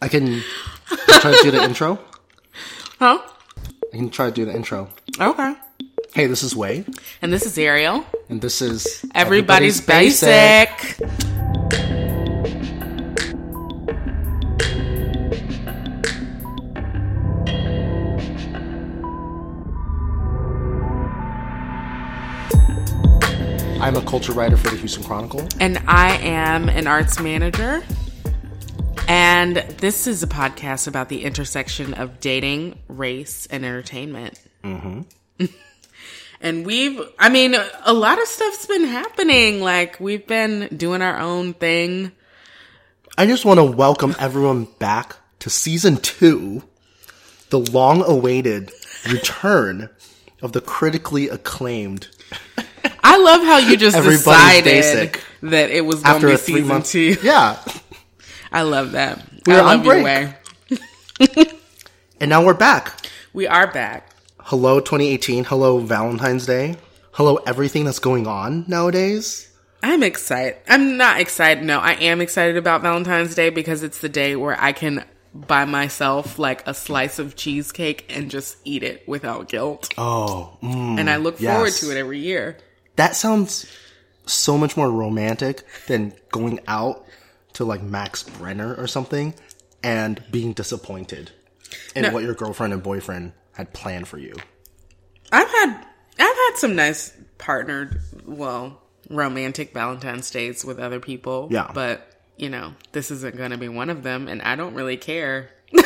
I can try to do the intro. Huh? I can try to do the intro. Okay. Hey, this is Wade, And this is Ariel. and this is Everybody's, basic. I'm a culture writer for the Houston Chronicle. And I am an arts manager. And this is a podcast about the intersection of dating, race, and entertainment. Mm-hmm. and we've, I mean, a lot of stuff's been happening. Like, we've been doing our own thing. I just want to welcome everyone back to season two, the long awaited return of the critically acclaimed I love how you just decided basic. that it was going to be a three season month. two. Yeah. I love that. We're I on love your break. way. And now we're back. We are back. Hello 2018. Hello Valentine's Day. Hello everything that's going on nowadays. I'm excited. I'm not excited. No, I am excited about Valentine's Day because it's the day where I can buy myself like a slice of cheesecake and just eat it without guilt. Oh, mm, and I look forward to it every year. That sounds so much more romantic than going out to like Max Brenner or something and being disappointed in No. what your girlfriend and boyfriend had planned for you. I've had I've had some nice partnered, well, romantic Valentine's days with other people. Yeah. But, you know, this isn't going to be one of them and I don't really care.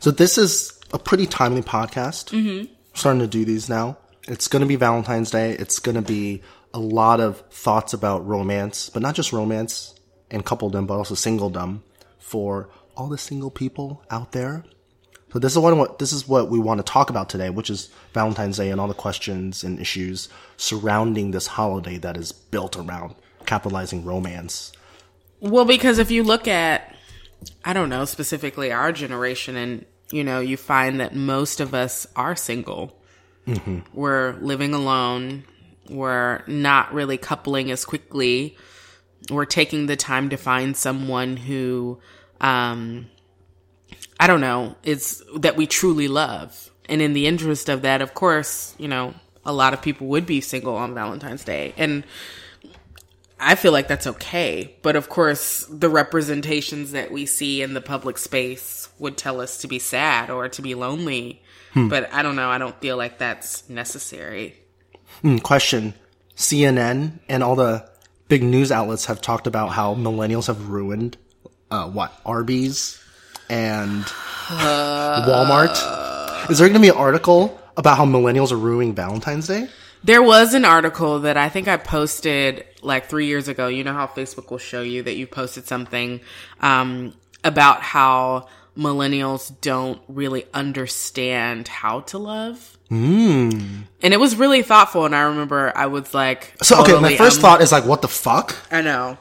So this is a pretty timely podcast. Mm-hmm. Starting to do these now. It's going to be Valentine's Day. It's going to be a lot of thoughts about romance, but not just romance and coupledom, but also singledom for all the single people out there. So this is what this is what we want to talk about today, which is Valentine's Day and all the questions and issues surrounding this holiday that is built around capitalizing romance. Well, because if you look at, I don't know, specifically our generation, and you know, you find that most of us are single. We're living alone. We're not really coupling as quickly. We're taking the time to find someone who, um, I don't know, is that we truly love. And in the interest of that, of course, you know, a lot of people would be single on Valentine's Day. And I feel like that's okay. But of course, the representations that we see in the public space would tell us to be sad or to be lonely. But I don't know. I don't feel like that's necessary. Hmm, question CNN and all the big news outlets have talked about how millennials have ruined uh, what Arby's and Walmart. Is there going to be an article about how millennials are ruining Valentine's Day? There was an article that I think I posted like three years ago. You know how Facebook will show you that you posted something um, about how millennials don't really understand how to love. Mm. And it was really thoughtful. And I remember I was like, So, okay, my first um, thought is like, what the fuck? I know.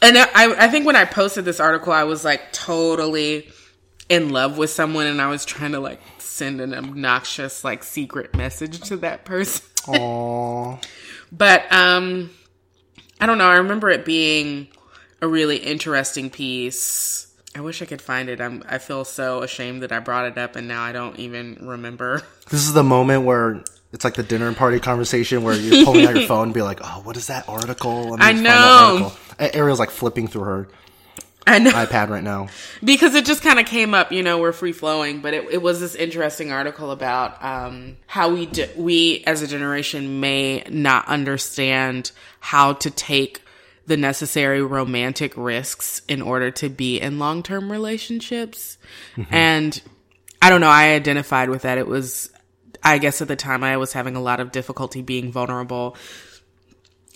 And I, I think when I posted this article, I was like totally in love with someone and I was trying to like send an obnoxious like secret message to that person. Aww. But um I don't know, I remember it being a really interesting piece. I wish I could find it. I'm I feel so ashamed that I brought it up and now I don't even remember. This is the moment where it's like the dinner party conversation where you're pulling out your phone and be like, oh, what is that article? I know. article. Ariel's like flipping through her I know. iPad right now. because it just kind of came up you know we're free flowing but it, it was this interesting article about um, how we d- we as a generation may not understand how to take the necessary romantic risks in order to be in long-term relationships mm-hmm. and i don't know i identified with that it was i guess at the time i was having a lot of difficulty being vulnerable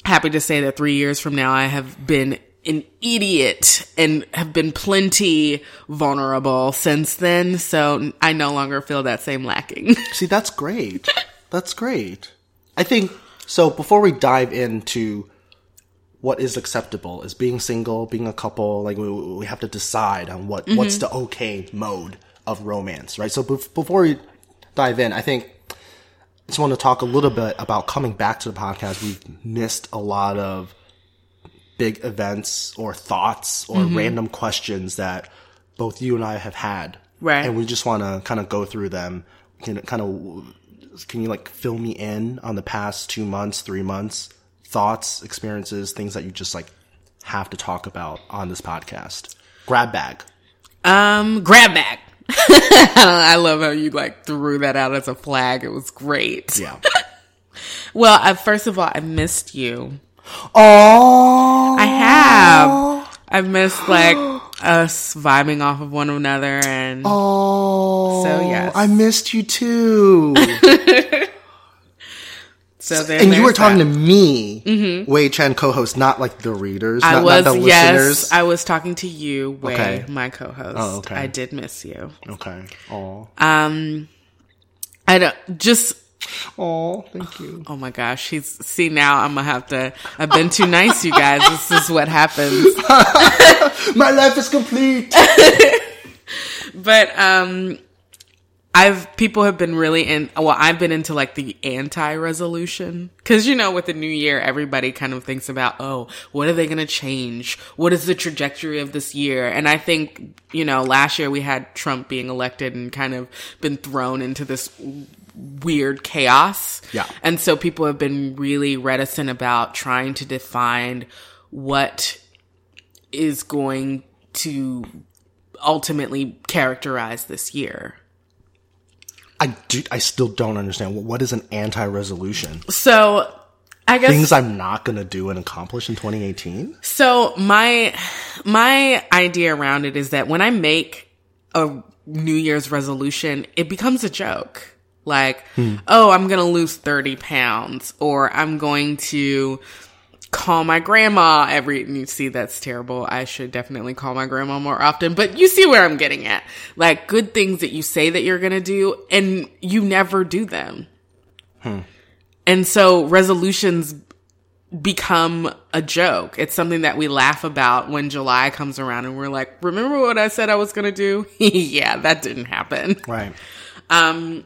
happy to say that three years from now, I have been an idiot and have been plenty vulnerable since then. So I no longer feel that same lacking. See, that's great. That's great. I think so. Before we dive into what is acceptable is being single, being a couple, like we, we have to decide on what what's mm-hmm. the okay mode of romance, right? So bef- before we dive in, I think I just want to talk a little bit about coming back to the podcast. We've missed a lot of big events or thoughts or mm-hmm. random questions that both you and I have had. Right. And we just want to kind of go through them. Can kind of, can you like fill me in on the past two months, three months, thoughts, experiences, things that you just like have to talk about on this podcast? Grab bag. Um, grab bag. I love how you like threw that out as a flag. It was great. Yeah. Well, uh, first of all, I missed you. Oh, I have. I've missed like us vibing off of one another and Oh, So, yes. I missed you too. so and you were talking that. to me, Wei Chen, co-host, not like the readers, I not, was not the yes, listeners. I was talking to you, Wei, Okay. my co-host. Oh, okay. I did miss you. okay. Oh, Um, I don't just. oh, thank you. Oh my gosh, he's see now. I'm gonna have to. I've been too nice, you guys. This is what happens. My life is complete. But um, I've people have been really in. Well, I've been into like the anti-resolution because you know with the new year, everybody kind of thinks about oh, what are they going to change? What is the trajectory of this year? And I think you know last year we had Trump being elected and kind of been thrown into this weird chaos. Yeah. And so people have been really reticent about trying to define what is going to ultimately characterize this year. I do. I still don't understand. What, is an anti-resolution? So, I guess Things I'm not gonna do and accomplish in 2018. so my my idea around it is that when I make a New Year's resolution, it becomes a joke. Like, hmm. oh, I'm going to lose 30 pounds or I'm going to call my grandma every and you see that's terrible. I should definitely call my grandma more often but you see where i'm getting at. Like good things that you say that you're gonna do and you never do them. And so resolutions become a joke. It's something that we laugh about when july comes around and we're like remember what i said i was gonna do? Yeah that didn't happen. Right. um,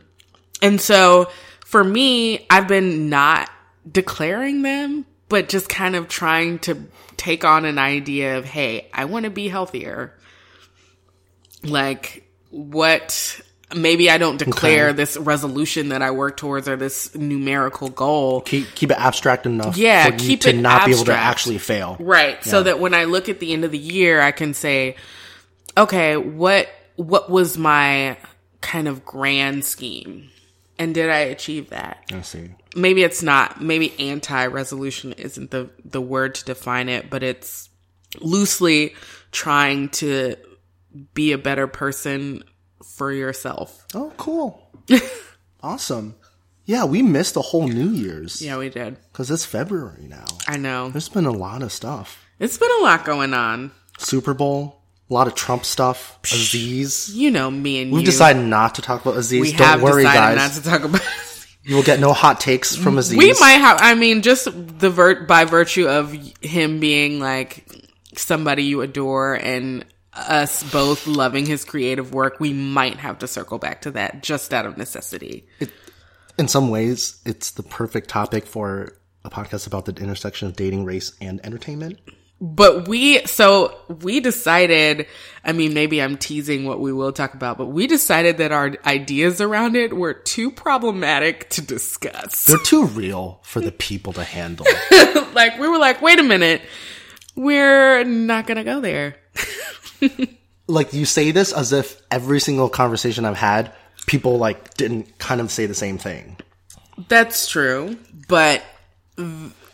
and so for me, I've been not declaring them, but just kind of trying to take on an idea of, hey, I want to be healthier. Like, what, maybe I don't declare Okay. this resolution that I work towards or this numerical goal. Keep keep it abstract enough. Yeah, keep to it not be able to actually fail. Right. So that when I look at the end of the year, I can say, okay, what, what was my kind of grand scheme? And did I achieve that? I see. Maybe it's not maybe anti-resolution isn't the the word to define it but it's loosely trying to be a better person for yourself Oh, cool. awesome. Yeah, we missed a whole New Year's. yeah we did Because it's February now. i know There's been a lot of stuff. it's been a lot going on Super Bowl, a lot of Trump stuff. Aziz. you know me and you We've you decided not to talk about Aziz. we Don't have worry, decided guys. not to talk about You will get no hot takes from Aziz. we might have i mean just the vert by virtue of him being like somebody you adore and us both loving his creative work we might have to circle back to that just out of necessity In some ways, it's the perfect topic for a podcast about the intersection of dating, race, and entertainment. But we, so we decided, I mean, maybe I'm teasing what we will talk about, but we decided that our ideas around it were too problematic to discuss. They're too real for the people to handle. like, we were like, wait a minute, we're not gonna go there. like you say this as if every single conversation I've had, people like didn't kind of say the same thing. That's true, but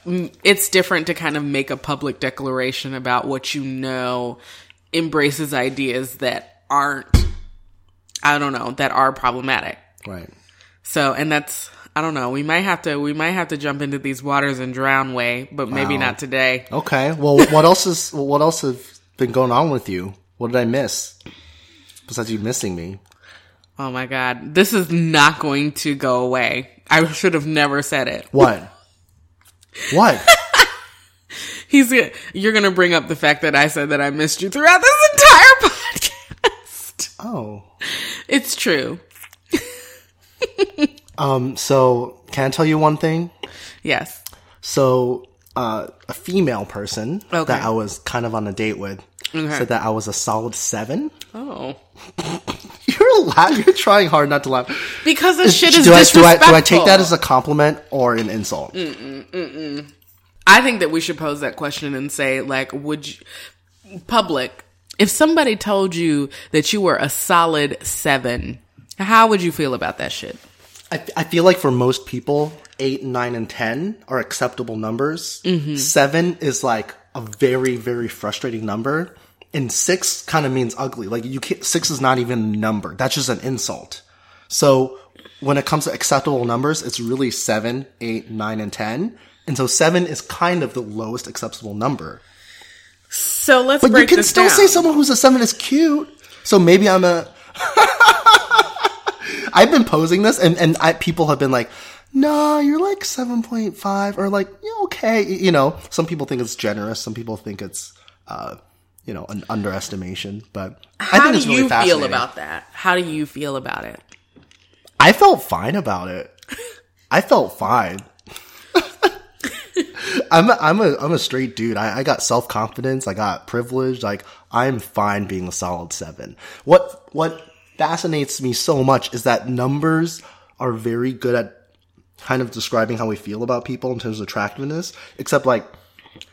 it's different to kind of make a public declaration about what you know embraces ideas that aren't, I don't know, that are problematic. Right. So, and that's, I don't know, we might have to, we might have to jump into these waters and drown way, but maybe Wow. not today. Okay. Well, what else is what else have been going on with you? What did I miss? Besides you missing me. Oh my God. This is not going to go away. I should have never said it. What? What? He's, you're going to bring up the fact that I said that I missed you throughout this entire podcast. Oh. It's true. Um, so can I tell you one thing? Yes. So uh, a female person Okay. that I was kind of on a date with Okay. said that I was a solid seven. Oh. You're la- You're trying hard not to laugh. Because this shit is do, I, do, I, do I take that as a compliment or an insult? I think that we should pose that question and say, like, would you, public, if somebody told you that you were a solid seven, how would you feel about that shit? I, I feel like for most people, eight, nine, and ten are acceptable numbers. Mm-hmm. Seven is like a very, very frustrating number, and six kind of means ugly. Like you can't. Six is not even a number. That's just an insult. So when it comes to acceptable numbers, it's really seven, eight, nine, and ten. And so seven is kind of the lowest acceptable number. So let's But you can still down. say someone who's a seven is cute. So maybe I'm a. I've been posing this, and and I, people have been like, "No, you're like seven point five, or like, yeah, okay." You know, some people think it's generous. Some people think it's, uh, you know, an underestimation. But I How think do it's really fascinating. feel about that? How do you feel about it? I felt fine about it. I felt fine. I'm a, I'm a I'm a straight dude. I, I got self confidence. I got privilege. Like I'm fine being a solid seven. What what fascinates me so much is that numbers are very good at kind of describing how we feel about people in terms of attractiveness. Except like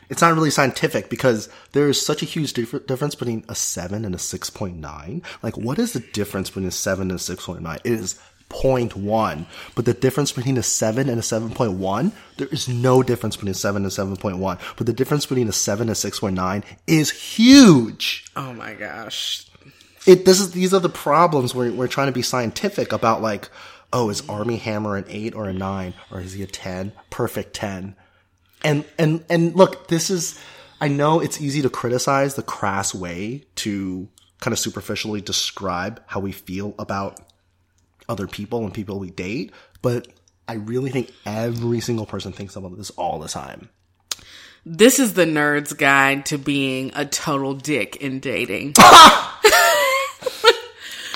it's not really scientific because there is such a huge dif- difference between a 7 and a 6.9. Like, what is the difference between a 7 and a 6.9? It is 0.1. But the difference between a 7 and a 7.1, there is no difference between a 7 and 7.1. But the difference between a 7 and a 6.9 is huge. Oh my gosh. It, this is, these are the problems where we're trying to be scientific about like, oh, is Armie Hammer an 8 or a 9? Or is he a 10? Perfect 10 and and and look this is i know it's easy to criticize the crass way to kind of superficially describe how we feel about other people and people we date but i really think every single person thinks about this all the time This is the nerd's guide to being a total dick in dating.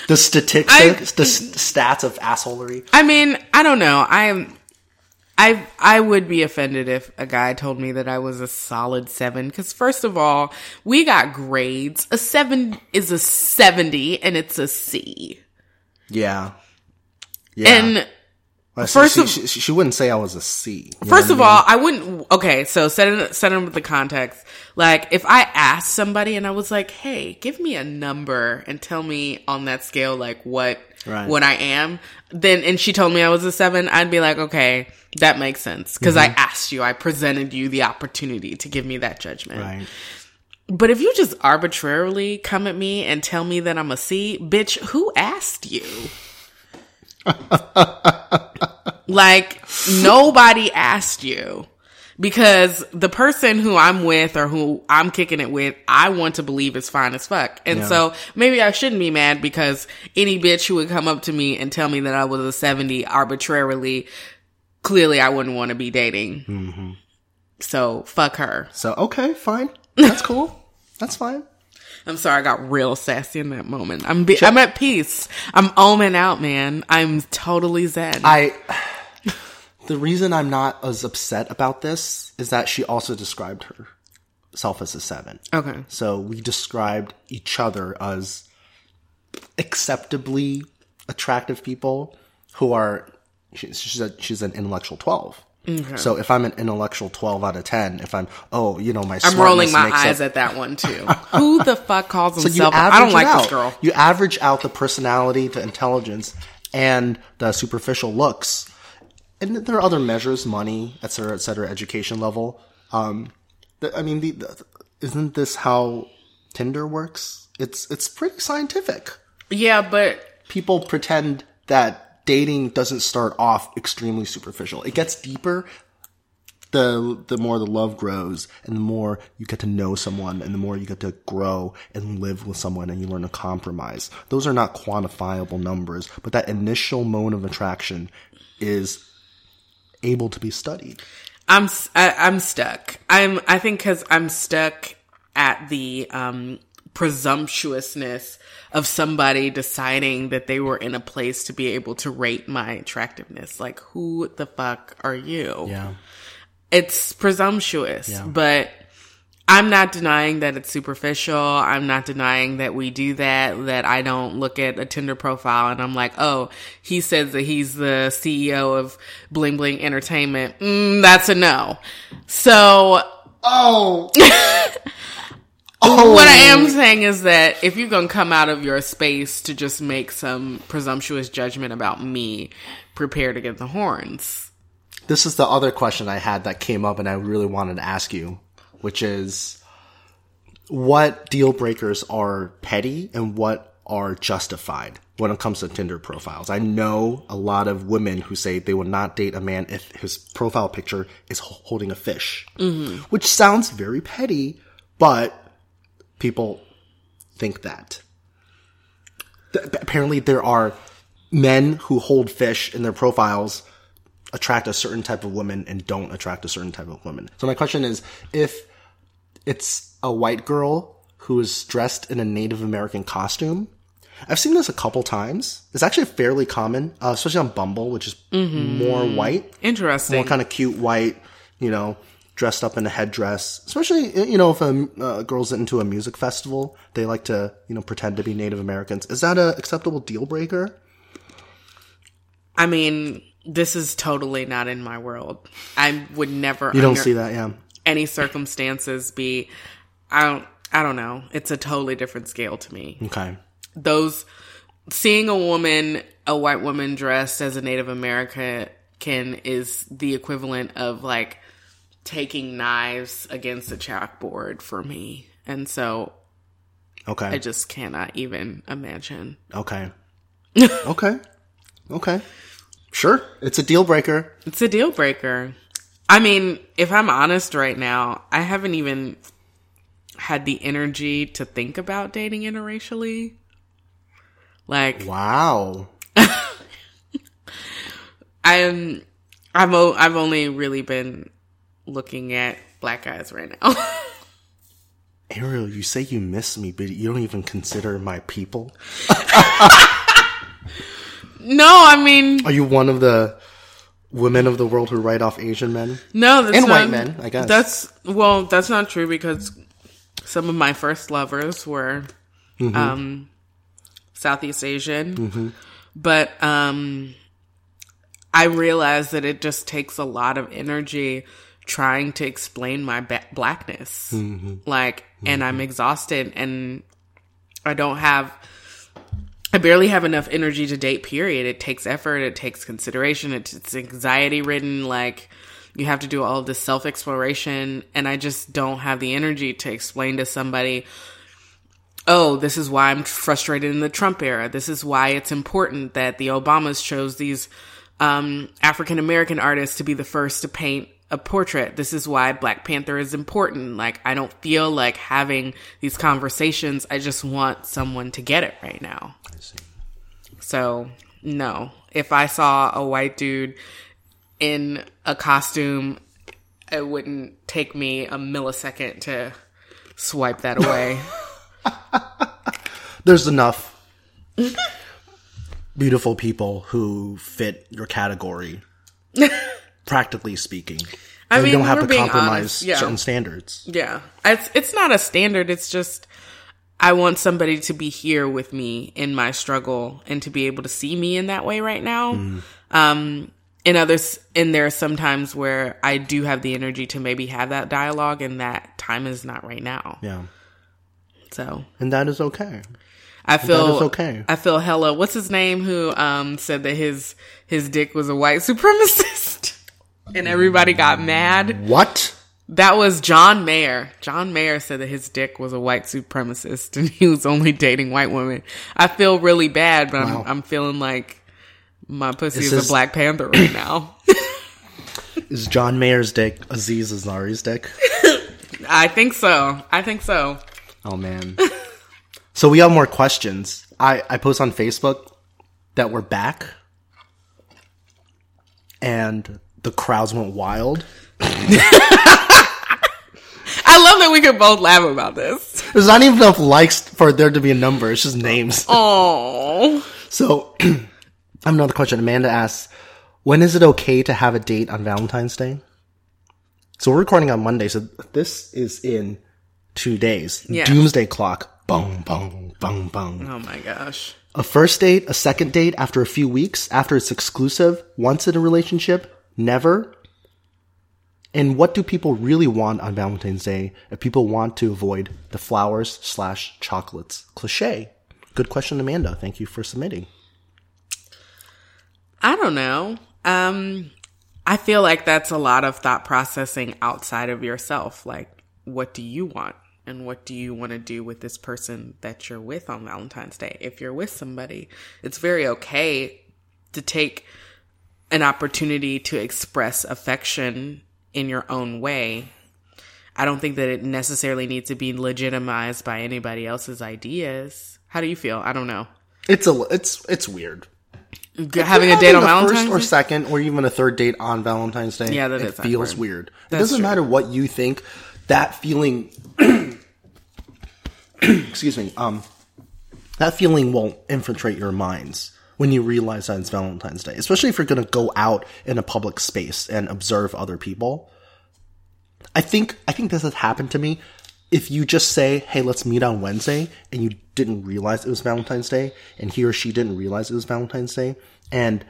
the statistics the s- stats of assholery I mean, I don't know. I am. I I would be offended if a guy told me that I was a solid seven. Because first of all, we got grades. A seven is a seventy, and it's a C. yeah yeah And Well, first she, of- she, she, she wouldn't say i was a c First of I mean? all, I wouldn't. Okay, so set it set it with the context. Like, if I asked somebody and I was like, "Hey, give me a number and tell me on that scale, like what Right. what I am," then and she told me I was a seven, I'd be like, "Okay, that makes sense," because Mm-hmm. I asked you, I presented you the opportunity to give me that judgment. right But if you just arbitrarily come at me and tell me that I'm a C, bitch, who asked you? like, nobody asked you. Because the person who I'm with or who I'm kicking it with, I want to believe is fine as fuck. And Yeah. so maybe I shouldn't be mad because any bitch who would come up to me and tell me that I was a 70 arbitrarily, clearly I wouldn't want to be dating. Mm-hmm. So fuck her. so okay fine that's cool that's fine I'm sorry, I got real sassy in that moment. I'm be- I'm at peace. I'm oming out, man. I'm totally zen. I the reason I'm not as upset about this is that she also described herself as a seven. okay. So we described each other as acceptably attractive people who are she- she's a, she's an intellectual 12. So if I'm an intellectual 12 out of 10, if I'm oh, you know, my I'm rolling my eyes up- at that one too. Who the fuck calls himself? I don't like out. this girl. You average out the personality, the intelligence, and the superficial looks. And there are other measures, money, et cetera, et cetera, education level. Um, I mean, the, the, isn't this how Tinder works? It's it's pretty scientific. Yeah, but People pretend that dating doesn't start off extremely superficial. It gets deeper the the more the love grows and the more you get to know someone and the more you get to grow and live with someone and you learn to compromise. Those are not quantifiable numbers, but that initial moment of attraction is able to be studied. I'm I, am i am stuck. I'm I think because I'm stuck at the um presumptuousness of somebody deciding that they were in a place to be able to rate my attractiveness. Like, who the fuck are you? Yeah. it's presumptuous, Yeah. but I'm not denying that it's superficial. I'm not denying that we do that, that I don't look at a Tinder profile and I'm like, oh, he says that he's the CEO of Bling Bling Entertainment. Mm, that's a no. So Oh. what I am saying is that if you're going to come out of your space to just make some presumptuous judgment about me, prepare to get the horns. This is the other question I had that came up and I really wanted to ask you, which is what deal breakers are petty and what are justified when it comes to Tinder profiles? I know a lot of women who say they will not date a man if his profile picture is holding a fish, mm-hmm. which sounds very petty, but people think that. Th- apparently, there are men who hold fish in their profiles attract a certain type of woman and don't attract a certain type of woman. So my question is, if it's a white girl who is dressed in a Native American costume, I've seen this a couple times. It's actually fairly common, uh, especially on Bumble, which is more white, Interesting. more kind of cute white, you know, dressed up in a headdress. Especially, you know, if a uh, girl's into a music festival, they like to, you know, pretend to be Native Americans. Is that a acceptable deal breaker? I mean, this is totally not in my world. I would never You don't under see that, yeah. Any circumstances be I don't I don't know. It's a totally different scale to me. Okay. Those seeing a woman, a white woman dressed as a Native American is the equivalent of like taking knives against a chalkboard for me. And so Okay. I just cannot even imagine. Okay. okay. Okay. Sure. It's a deal breaker. It's a deal breaker. I mean, if I'm honest right now, I haven't even had the energy to think about dating interracially. Like Wow. I'm, I've o- I've only really been looking at black guys right now. Ariel, you say you miss me, but you don't even consider my people? no, I mean Are you one of the women of the world who write off Asian men? no, that's And not, white men, I guess. That's well, that's not true because some of my first lovers were Mm-hmm. um, Southeast Asian, but um, I realize that it just takes a lot of energy trying to explain my ba- blackness. Mm-hmm. Like, and I'm exhausted and I don't have, I barely have enough energy to date, period. It takes effort, it takes consideration, it's, anxiety ridden. Like, you have to do all of this self exploration, and I just don't have the energy to explain to somebody, oh, this is why I'm frustrated in the Trump era. This is why it's important that the Obamas chose these um, African American artists to be the first to paint a portrait. This is why Black Panther is important. Like, I don't feel like having these conversations. I just want someone to get it right now. I see. So, no. If I saw a white dude in a costume, it wouldn't take me a millisecond to swipe that away. There's enough beautiful people who fit your category, practically speaking. I mean, you mean, don't have to compromise yeah. certain standards. yeah. It's, it's not a standard. It's just, I want somebody to be here with me in my struggle and to be able to see me in that way right now. Um, in others, and there are some times where I do have the energy to maybe have that dialogue and that time is not right now. Yeah. So And that is okay. I feel is okay. I feel hella. What's his name? Who um said that his his dick was a white supremacist, and everybody got mad. What? That was John Mayer. John Mayer said that his dick was a white supremacist, and he was only dating white women. I feel really bad, but Wow. I'm I'm feeling like my pussy Is is, a Black Panther right now. Is John Mayer's dick Aziz Ansari's dick? I think so. I think so. Oh man. so we have more questions. I, I post on Facebook that we're back. And the crowds went wild. I love that we could both laugh about this. There's not even enough likes for there to be a number. It's just names. Oh, So I have another question. Amanda asks, when is it okay to have a date on Valentine's Day? So we're recording on Monday. So this is in two days. Yeah. Doomsday clock. Bong, bong, bong, bong. Oh my gosh. A first date, a second date after a few weeks, after it's exclusive, once in a relationship, never. And what do people really want on Valentine's Day if people want to avoid the flowers slash chocolates cliche? Good question, Amanda. Thank you for submitting. I don't know. Um, I feel like that's a lot of thought processing outside of yourself. Like, what do you want? And what do you want to do with this person that you're with on Valentine's Day? If you're with somebody, it's very okay to take an opportunity to express affection in your own way. I don't think that it necessarily needs to be legitimized by anybody else's ideas. How do you feel? I don't know. It's a it's it's weird. Having a date on Valentine's first or Day? second or even a third date on Valentine's Day. Yeah, that it feels awkward. weird. It doesn't true. matter what you think. That feeling, excuse me, um, that feeling won't infiltrate your minds when you realize that it's Valentine's Day. Especially if you're going to go out in a public space and observe other people. I think I think this has happened to me. If you just say, "Hey, let's meet on Wednesday," and you didn't realize it was Valentine's Day, and he or she didn't realize it was Valentine's Day, and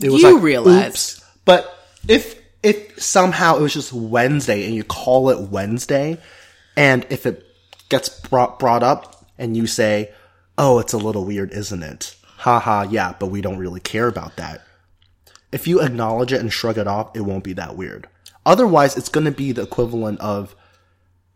it was You like, realized. "Oops." But if if somehow it was just Wednesday and you call it Wednesday, and if it gets brought brought up and you say, "Oh, it's a little weird, isn't it?" Haha, yeah, but we don't really care about that if you acknowledge it and shrug it off, it won't be that weird. Otherwise, it's going to be the equivalent of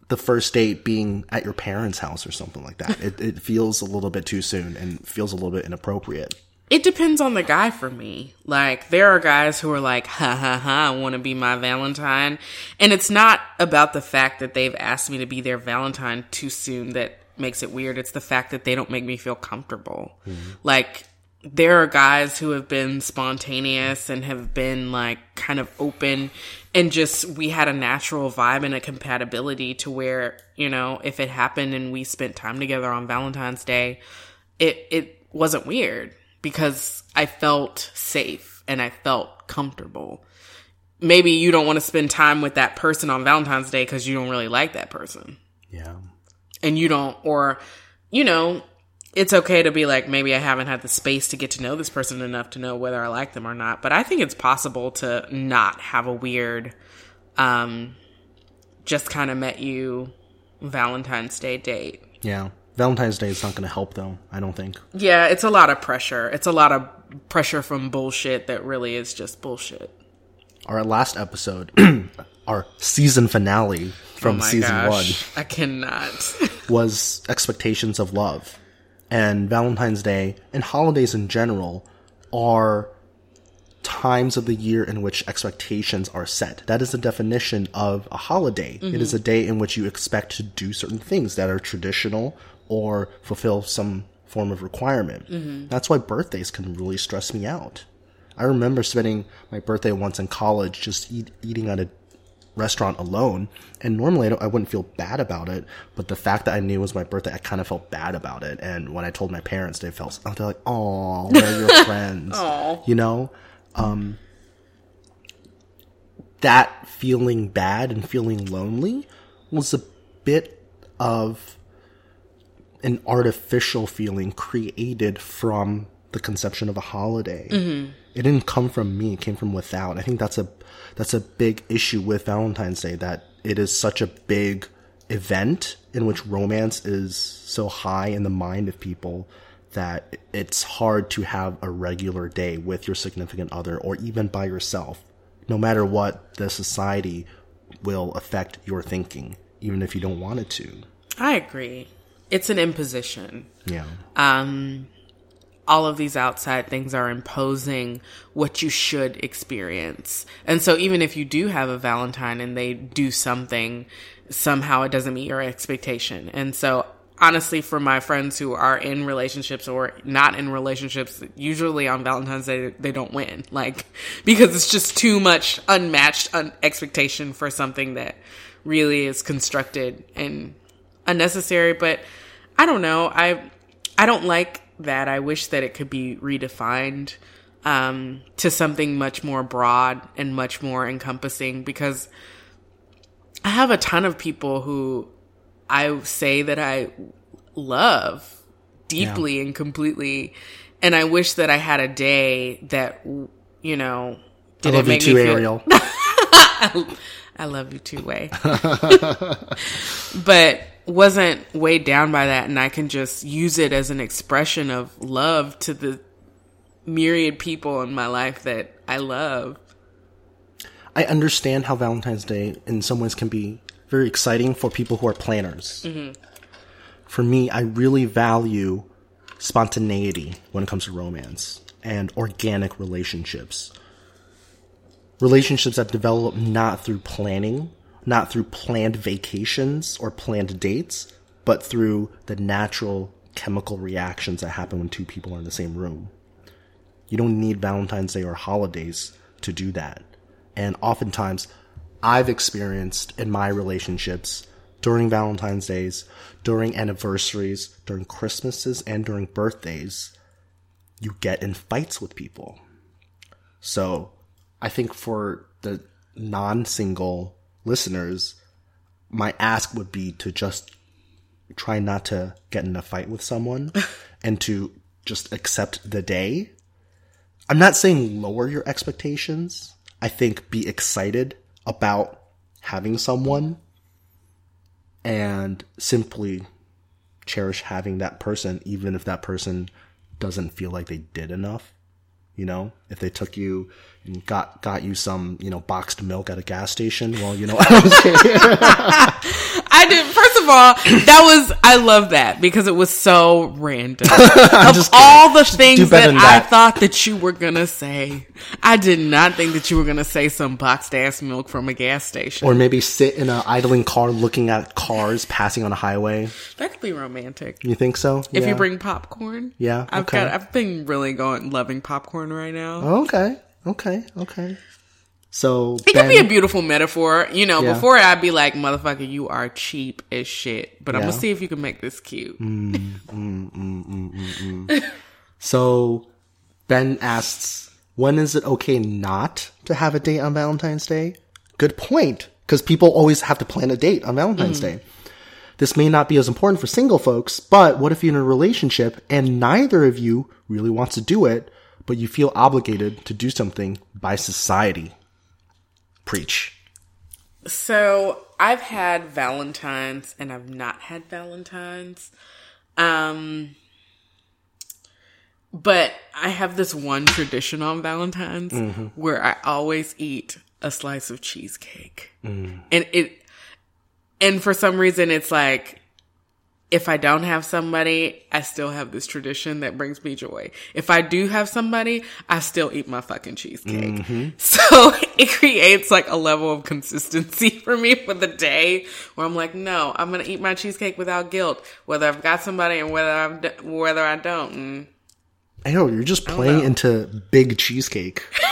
the first date being at your parents' house or something like that. It, it feels a little bit too soon and feels a little bit inappropriate. It depends on the guy for me. Like, there are guys who are like, ha ha ha, I want to be my Valentine. And it's not about the fact that they've asked me to be their Valentine too soon that makes it weird. It's the fact that they don't make me feel comfortable. Like, there are guys who have been spontaneous and have been like kind of open and just we had a natural vibe and a compatibility to where, you know, if it happened and we spent time together on Valentine's Day, it it wasn't weird because I felt safe and I felt comfortable. Maybe you don't want to spend time with that person on Valentine's Day because you don't really like that person Yeah. And you don't, or, you know, it's okay to be like, maybe I haven't had the space to get to know this person enough to know whether I like them or not. But I think it's possible to not have a weird, um, just kind of met you Valentine's Day date. Yeah. Valentine's Day is not going to help, though, I don't think. Yeah, it's a lot of pressure. It's a lot of pressure from bullshit that really is just bullshit. Our last episode, our season finale from oh season gosh. I cannot. was expectations of love. And Valentine's Day and holidays in general are times of the year in which expectations are set. That is the definition of a holiday. It mm-hmm. is a day in which you expect to do certain things that are traditional or fulfill some form of requirement. Mm-hmm. That's why birthdays can really stress me out. I remember spending my birthday once in college just eat, eating at a restaurant alone, and normally I, don't, I wouldn't feel bad about it, but the fact that I knew it was my birthday, I kind of felt bad about it. And when I told my parents, they felt oh, they're like, "Oh, we're your friends," you know. Um, that feeling bad and feeling lonely was a bit of an artificial feeling created from the conception of a holiday. It didn't come from me; it came from without. I think that's a that's a big issue with Valentine's Day that it is such a big event in which romance is so high in the mind of people that it's hard to have a regular day with your significant other or even by yourself. No matter what, the society will affect your thinking, even if you don't want it to. I agree. It's an imposition. Yeah. um, all of these outside things are imposing what you should experience. And so even if you do have a Valentine and they do something, somehow it doesn't meet your expectation. And so honestly, for my friends who are in relationships or not in relationships, usually on Valentine's Day, they don't win. Like, because it's just too much unmatched un- expectation for something that really is constructed and unnecessary. But I don't know. I, I don't like that. I wish that it could be redefined um, to something much more broad and much more encompassing because I have a ton of people who I say that I love deeply yeah. and completely. And I wish that I had a day that, you know, did I love you too, Ariel. I love you too, Wei. but wasn't weighed down by that, and I can just use it as an expression of love to the myriad people in my life that I love. I understand how Valentine's Day, in some ways, can be very exciting for people who are planners. Mm-hmm. For me, I really value spontaneity when it comes to romance and organic relationships. Relationships that develop not through planning, not through planned vacations or planned dates, but through the natural chemical reactions that happen when two people are in the same room. You don't need Valentine's Day or holidays to do that. And oftentimes, I've experienced in my relationships during Valentine's Days, during anniversaries, during Christmases, and during birthdays, you get in fights with people. So I think for the non single listeners, my ask would be to just try not to get in a fight with someone and to just accept the day. I'm not saying lower your expectations. I think be excited about having someone and simply cherish having that person, even if that person doesn't feel like they did enough. You know, if they took you and got got you some, you know, boxed milk at a gas station, well, you know, I did. First of all, that was I love that because it was so random. of all the things that, that, I thought that you were gonna say, I did not think that you were gonna say some boxed ass milk from a gas station, or maybe sit in an idling car looking at cars passing on a highway. That could be romantic. You think so? If yeah. you bring popcorn, yeah. I've okay. got. I've been really going loving popcorn right now. Okay. Okay. Okay. So it could be a beautiful metaphor. You know, yeah. before I'd be like, motherfucker, you are cheap as shit. But yeah. I'm gonna see if you can make this cute. Mm, mm, mm, mm, mm so Ben asks, when is it okay not to have a date on Valentine's Day? Good point. Because people always have to plan a date on Valentine's mm. Day. This may not be as important for single folks, but what if you're in a relationship and neither of you really wants to do it, but you feel obligated to do something by society? Preach. So I've had Valentine's and I've not had Valentine's. Um, but I have this one tradition on Valentine's mm-hmm. where I always eat a slice of cheesecake. Mm. And it, and for some reason it's like if I don't have somebody, I still have this tradition that brings me joy. If I do have somebody, I still eat my fucking cheesecake. Mm-hmm. So it creates like a level of consistency for me for the day where I'm like, no, I'm going to eat my cheesecake without guilt, whether I've got somebody and whether I'm, whether I don't. And I know you're just playing into big cheesecake.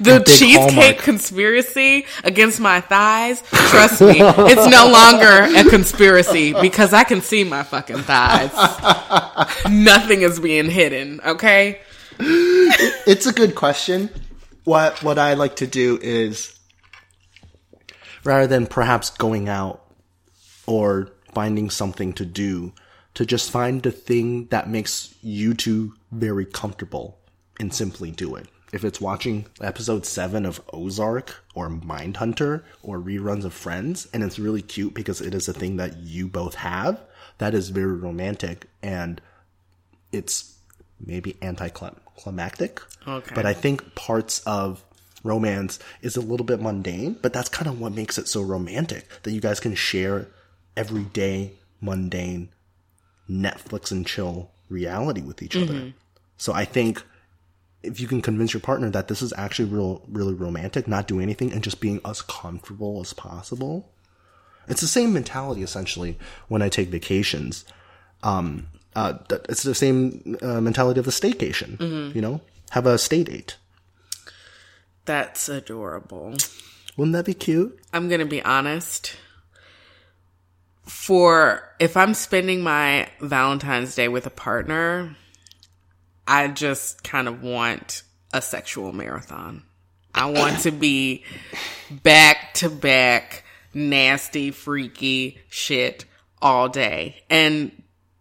the cheesecake hallmark. conspiracy against my thighs, trust me, it's no longer a conspiracy because I can see my fucking thighs. Nothing is being hidden, okay? It's a good question. What what I like to do is rather than perhaps going out or finding something to do, to just find the thing that makes you two very comfortable and simply do it if it's watching episode 7 of Ozark or Mindhunter or reruns of Friends and it's really cute because it is a thing that you both have, that is very romantic and it's maybe anticlimactic. Okay. But I think parts of romance is a little bit mundane, but that's kind of what makes it so romantic that you guys can share everyday mundane Netflix and chill reality with each mm-hmm. other. So I think if you can convince your partner that this is actually real, really romantic, not doing anything and just being as comfortable as possible. It's the same mentality essentially when I take vacations. Um, uh, it's the same uh, mentality of the staycation. Mm-hmm. You know, have a stay date. That's adorable. Wouldn't that be cute? I'm gonna be honest. For if I'm spending my Valentine's Day with a partner, I just kind of want a sexual marathon. I want to be back to back nasty, freaky shit all day. And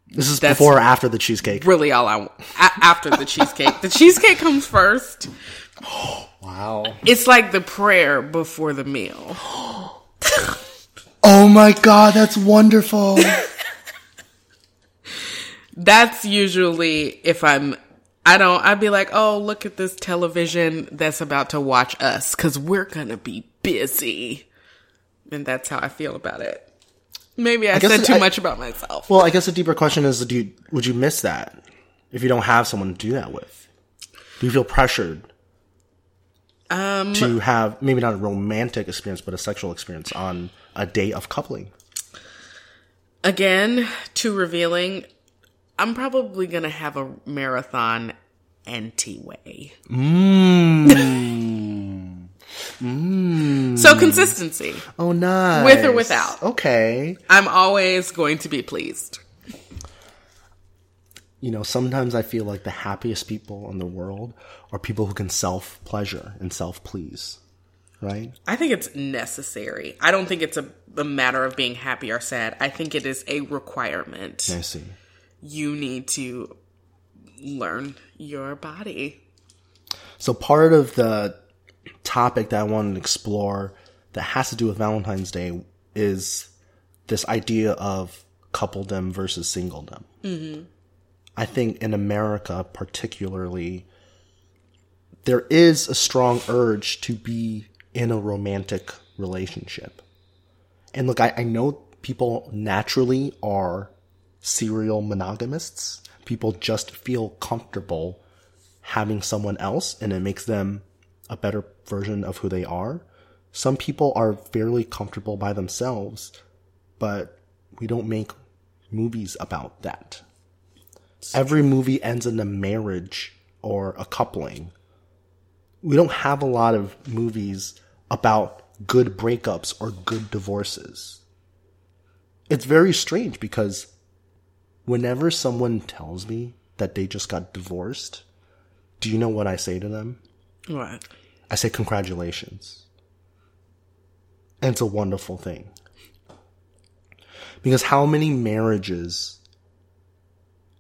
This is before or after the cheesecake. really all I want after the cheesecake. The cheesecake comes first. Wow. It's like the prayer before the meal. Oh my god, that's wonderful. That's usually if I'm I don't I'd be like, "Oh, look at this television that's about to watch us cuz we're going to be busy." And that's how I feel about it. Maybe I, guess said it- too I- much about myself. well, I guess a deeper question is do you, would you miss that if you don't have someone to do that with? Do you feel pressured Um to have maybe not a romantic experience but a sexual experience on a day of coupling? again, too revealing. I'm probably going to have a marathon anti-way. Mm. Mm. So consistency. Oh, nice. With or without. Okay. I'm always going to be pleased. You know, sometimes I feel like the happiest people in the world are people who can self pleasure and self please. Right? I think it's necessary. I don't think it's a, a matter of being happy or sad. I think it is a requirement. I see. You need to learn your body. So part of the topic that I wanted to explore that has to do with Valentine's Day is this idea of coupledom versus singledom. Mm-hmm. I think in America, particularly, there is a strong urge to be in a romantic relationship. And look, I, I know people naturally are serial monogamists. People just feel comfortable having someone else and it makes them a better version of who they are. Some people are fairly comfortable by themselves, but we don't make movies about that. Every movie ends in a marriage or a coupling. We don't have a lot of movies about good breakups or good divorces. It's very strange because whenever someone tells me that they just got divorced, do you know what I say to them? What? I say congratulations. And it's a wonderful thing. Because how many marriages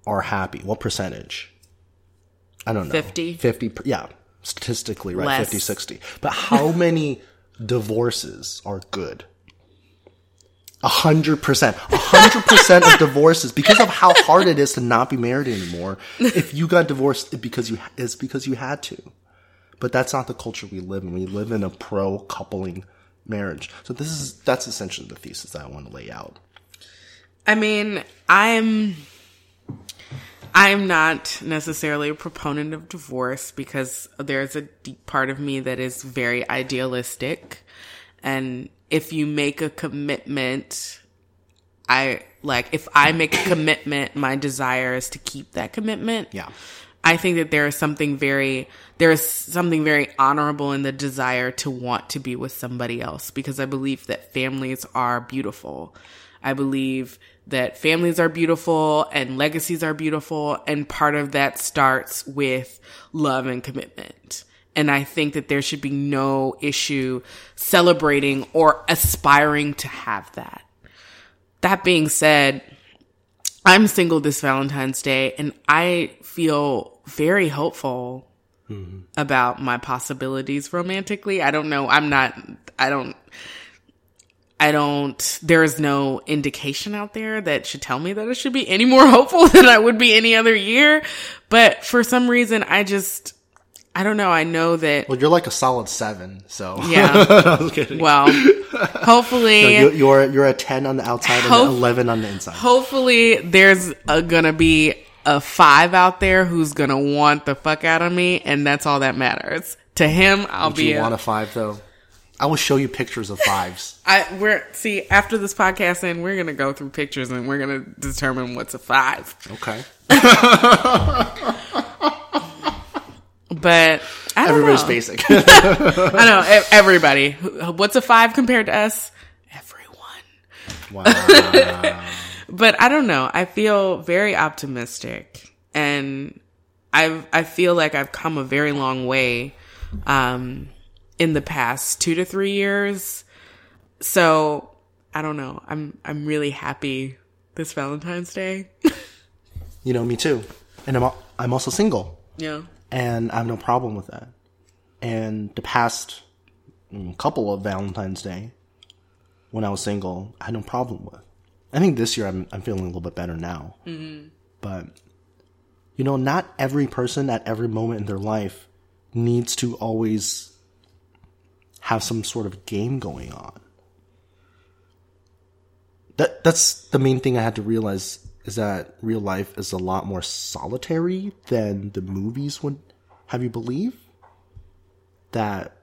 are happy? What percentage? I don't know. 50? 50, yeah. Statistically, right? Less. 50, 60. But how many divorces are good? A hundred percent. A hundred percent of divorces because of how hard it is to not be married anymore. If you got divorced because you it's because you had to. But that's not the culture we live in. We live in a pro coupling marriage. So this is that's essentially the thesis that I want to lay out. I mean, I'm I'm not necessarily a proponent of divorce because there's a deep part of me that is very idealistic. And if you make a commitment, I like if I make a commitment, my desire is to keep that commitment. Yeah. I think that there is something very there is something very honorable in the desire to want to be with somebody else because I believe that families are beautiful. I believe that families are beautiful and legacies are beautiful and part of that starts with love and commitment. And I think that there should be no issue celebrating or aspiring to have that. That being said, I'm single this Valentine's Day and I feel very hopeful mm-hmm. about my possibilities romantically. I don't know. I'm not, I don't, I don't, there is no indication out there that should tell me that I should be any more hopeful than I would be any other year. But for some reason, I just, I don't know. I know that, Well, you're like a solid seven. So yeah. Kidding. Well, hopefully. You- you're you're a ten on the outside and an eleven on the inside. hopefully there's a, gonna be a five out there who's gonna want the fuck out of me, and that's all that matters. To him, I'll Do be. you A, want a five though? I will show you pictures of fives. I we're see after this podcast, and we're gonna go through pictures, and we're gonna determine what's a five. Okay. But Everybody's know. basic. I know everybody. What's a five compared to us? Everyone. wow. but I don't know. I feel very optimistic, and I've I feel like I've come a very long way um, in the past two to three years. so I don't know. I'm I'm really happy this Valentine's Day. You know, me too. And I'm, I'm also single. yeah. And I have no problem with that. And the past mm, couple of Valentine's Day, when I was single, I had no problem with. I think this year I'm I'm feeling a little bit better now. But you know, not every person at every moment in their life needs to always have some sort of game going on. That that's the main thing I had to realize is that real life is a lot more solitary than the movies would have you believe. That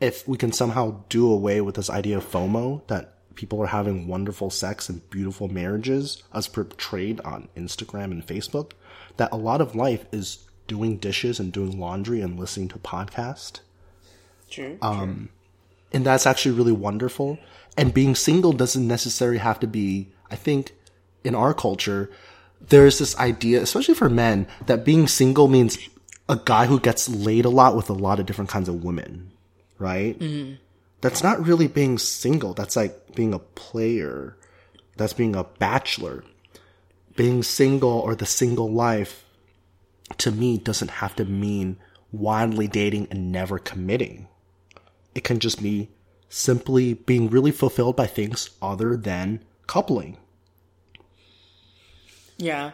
if we can somehow do away with this idea of FOMO, that people are having wonderful sex and beautiful marriages as portrayed on Instagram and Facebook, that a lot of life is doing dishes and doing laundry and listening to podcast um, True. and that's actually really wonderful. And being single doesn't necessarily have to be, I think, in our culture, there's this idea, especially for men, that being single means a guy who gets laid a lot with a lot of different kinds of women, right? Mm-hmm. That's not really being single. That's like being a player. That's being a bachelor. Being single or the single life, to me, doesn't have to mean wildly dating and never committing it can just be simply being really fulfilled by things other than coupling. Yeah.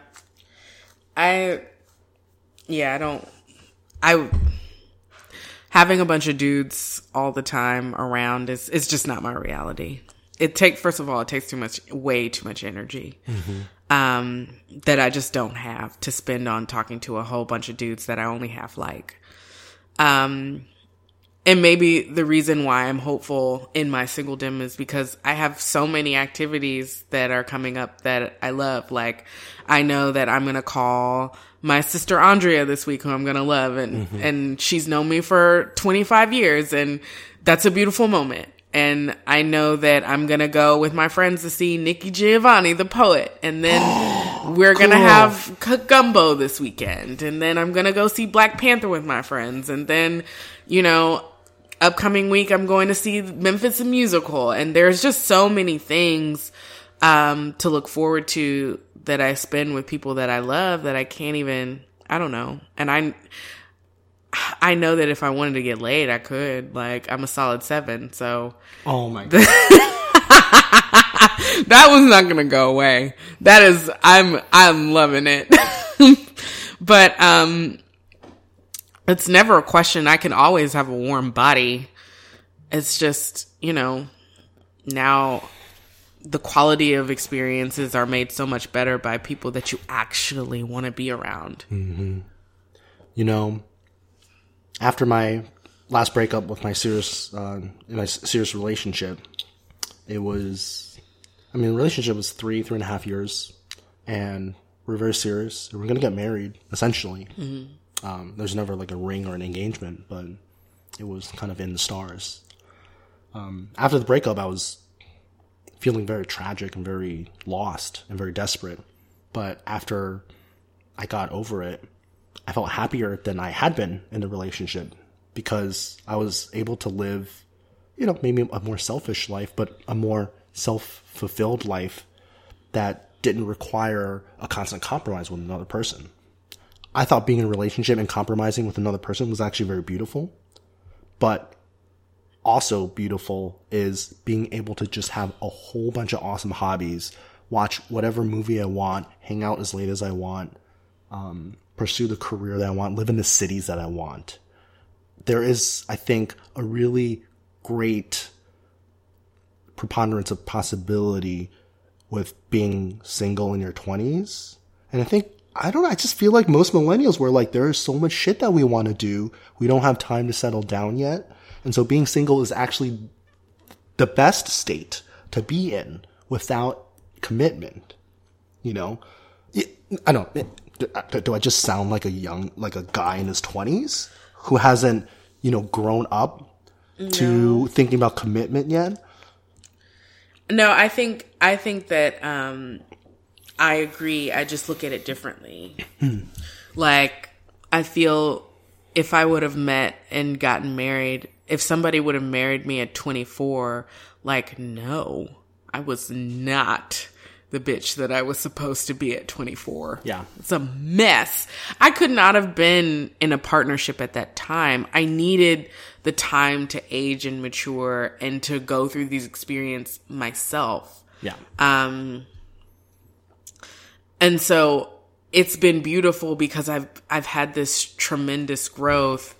I yeah, I don't I having a bunch of dudes all the time around is is just not my reality. It takes first of all, it takes too much way too much energy. Um that I just don't have to spend on talking to a whole bunch of dudes that I only half like. Um and maybe the reason why I'm hopeful in my singledom is because I have so many activities that are coming up that I love. Like, I know that I'm going to call my sister Andrea this week, who I'm going to love. And, mm-hmm. and she's known me for 25 years. And that's a beautiful moment. And I know that I'm going to go with my friends to see Nikki Giovanni, the poet. And then we're going to Cool. have gumbo this weekend. And then I'm going to go see Black Panther with my friends. And then, you know, upcoming week I'm going to see Memphis the musical and there's just so many things um to look forward to that I spend with people that I love that I can't even I don't know. And I I know that if I wanted to get laid I could. Like I'm a solid 7, so Oh my god. that was not going to go away. That is I'm I'm loving it. but um it's never a question. I can always have a warm body. It's just, you know, now the quality of experiences are made so much better by people that you actually want to be around. you know, after my last breakup with my serious, uh, in my serious relationship, it was, I mean, the relationship was three, three and a half years, and we're very serious. We're gonna get married, essentially. Um, there's never like a ring or an engagement, but it was kind of in the stars. Um, after the breakup, I was feeling very tragic and very lost and very desperate. But after I got over it, I felt happier than I had been in the relationship because I was able to live, you know, maybe a more selfish life, but a more self fulfilled life that didn't require a constant compromise with another person. I thought being in a relationship and compromising with another person was actually very beautiful. But also beautiful is being able to just have a whole bunch of awesome hobbies, watch whatever movie I want, hang out as late as I want, um, pursue the career that I want, live in the cities that I want. There is, I think, a really great preponderance of possibility with being single in your 20s. And I think, I don't know, I just feel like most millennials were like, there is so much shit that we want to do. We don't have time to settle down yet. And so being single is actually the best state to be in without commitment. You know, I don't. do- Do I just sound like a young, like a guy in his twenties who hasn't, you know, grown up to thinking about commitment yet? No, I think I think that um I agree. I just look at it differently. like I feel if I would have met and gotten married, if somebody would have married me at 24, like, no, I was not the bitch that I was supposed to be at 24. Yeah. It's a mess. I could not have been in a partnership at that time. I needed the time to age and mature and to go through these experiences myself. Yeah. Um, and so it's been beautiful because I've, I've had this tremendous growth.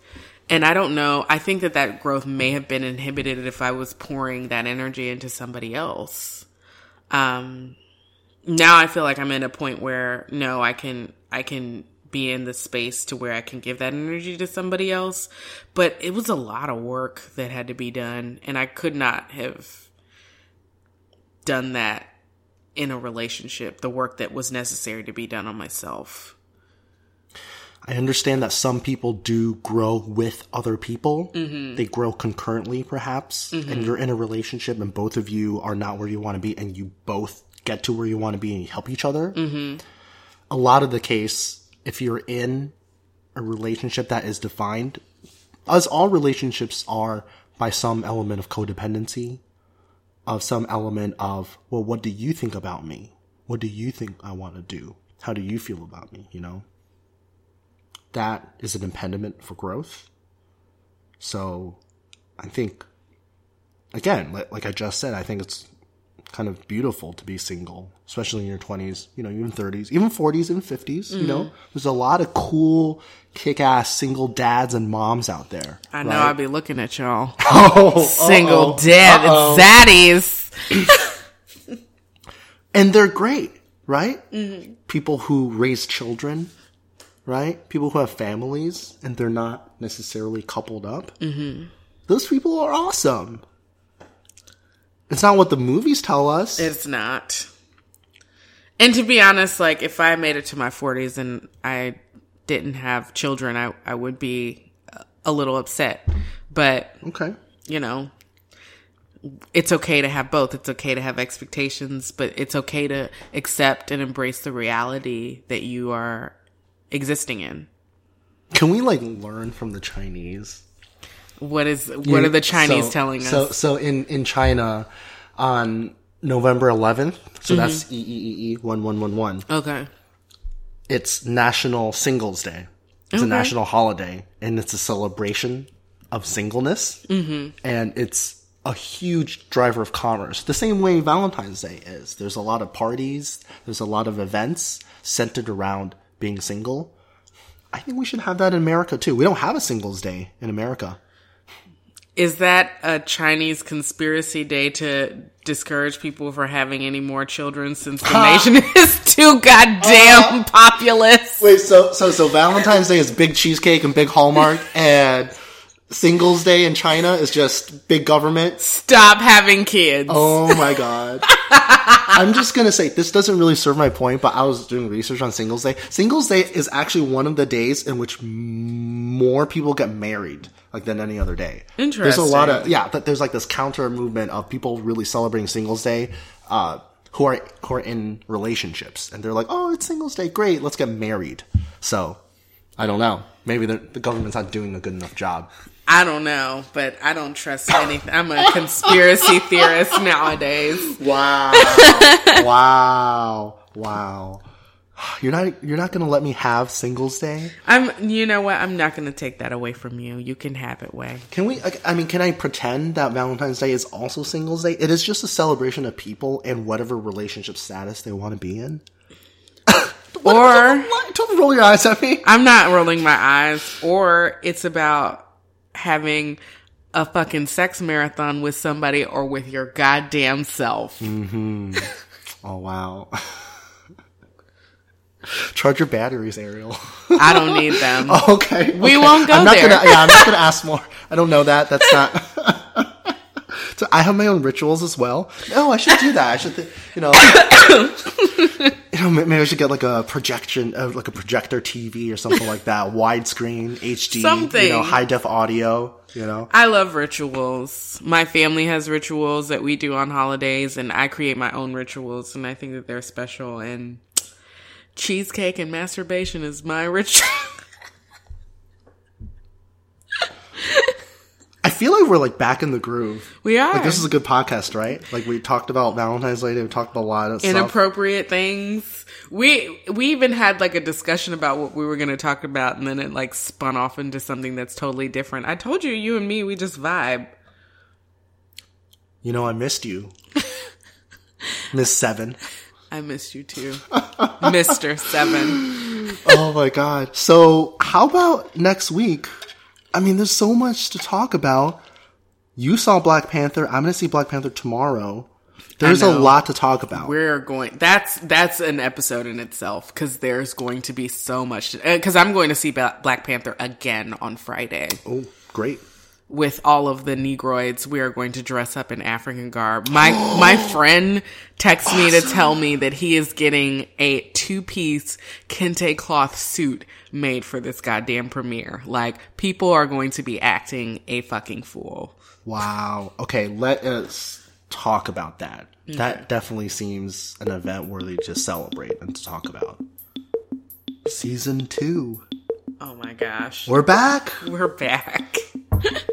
And I don't know, I think that that growth may have been inhibited if I was pouring that energy into somebody else. Um, now I feel like I'm in a point where no, I can, I can be in the space to where I can give that energy to somebody else. But it was a lot of work that had to be done. And I could not have done that in a relationship, the work that was necessary to be done on myself. I understand that some people do grow with other people. Mm-hmm. They grow concurrently, perhaps, and mm-hmm. you're in a relationship and both of you are not where you want to be and you both get to where you want to be and you help each other. Mm-hmm. A lot of the case, if you're in a relationship that is defined, as all relationships are, by some element of codependency, of some element of, well, what do you think about me? What do you think I want to do? How do you feel about me? You know? that is an impediment for growth. So I think, again, like, I just said, I think it's kind of beautiful to be single, especially in your 20s, you know, even 30s, even 40s and 50s, you know, there's a lot of cool, kick ass single dads and moms out there. I know right? I'd be looking at y'all. Oh, Single uh-oh, dad uh-oh. zaddies. and they're great, right? People who raise children, right? People who have families and they're not necessarily coupled up. Mm-hmm. Those people are awesome. It's not what the movies tell us. It's not. And to be honest, like if I made it to my 40s and I didn't have children, I, I would be a little upset. But, okay. you know, it's okay to have both. It's okay to have expectations, but it's okay to accept and embrace the reality that you are existing in. Can we like learn from the Chinese? What is what are the Chinese So- telling us? So, so in in China, on November 11th, so that's E E E E one one one one. okay. It's National Singles Day. It's a Okay. national holiday, and it's a celebration of singleness, mm-hmm. and it's a huge driver of commerce. The same way Valentine's Day is. There's a lot of parties. There's a lot of events centered around being single. I think we should have that in America too. We don't have a Singles Day in America. Is that a Chinese conspiracy day to discourage people from having any more children since the nation is too goddamn uh-huh. populous? Wait, so so so Valentine's Day is big cheesecake and big Hallmark, and Singles Day in China is just big government. Stop having kids. Oh my god. I'm just gonna say this doesn't really serve my point, but I was doing research on Singles Day. Singles Day is actually one of the days in which more people get married, like than any other day. Interesting. There's a lot of yeah, but there's like this counter movement of people really celebrating Singles Day, uh, who are who are in relationships, and they're like, oh, it's Singles Day, great, let's get married. So, I don't know. Maybe the, the government's not doing a good enough job. I don't know, but I don't trust anything. I'm a conspiracy theorist nowadays. Wow. wow. Wow. You're not you're not gonna let me have Singles Day? I'm. You know what? I'm not to take that away from you. You can have it way. Can we I mean, can I pretend that Valentine's Day is also Singles Day? It is just a celebration of people and whatever relationship status they want to be in. Or What? Don't roll your eyes at me. I'm not rolling my eyes. Or it's about having a fucking sex marathon with somebody or with your goddamn self. Mm-hmm. Oh wow. Charge your batteries, Ariel. I don't need them. okay. We okay. won't go I'm not there. Gonna, yeah, I'm not gonna ask more. I don't know that. That's not. so I have my own rituals as well. No, I should do that. I should, th- you know, you know, maybe I should get like a projection, uh, like a projector TV or something like that, widescreen, HD, something. you know, high def audio. You know, I love rituals. My family has rituals that we do on holidays, and I create my own rituals, and I think that they're special. And cheesecake and masturbation is my ritual. I feel like we're like back in the groove. We are. Like this is a good podcast, right? Like we talked about Valentine's Day. We talked about a lot of stuff. inappropriate things. We we even had like a discussion about what we were going to talk about, and then it like spun off into something that's totally different. I told you, you and me, we just vibe. You know, I missed you, Miss Seven. I missed you too, Mister Seven. oh my god. So, how about next week? I mean, there's so much to talk about. You saw Black Panther. I'm going to see Black Panther tomorrow. There's a lot to talk about. We're going. That's that's an episode in itself because there's going to be so much. Because I'm going to see Black Panther again on Friday. oh, great. With all of the negroids we are going to dress up in african garb my my friend texts me to tell me that he is getting a two-piece kente cloth suit made for this goddamn premiere like people are going to be acting a fucking fool Wow. Okay, let us talk about that. Mm. That definitely seems an event worthy to celebrate and to talk about. Season two. oh my gosh We're back. we're back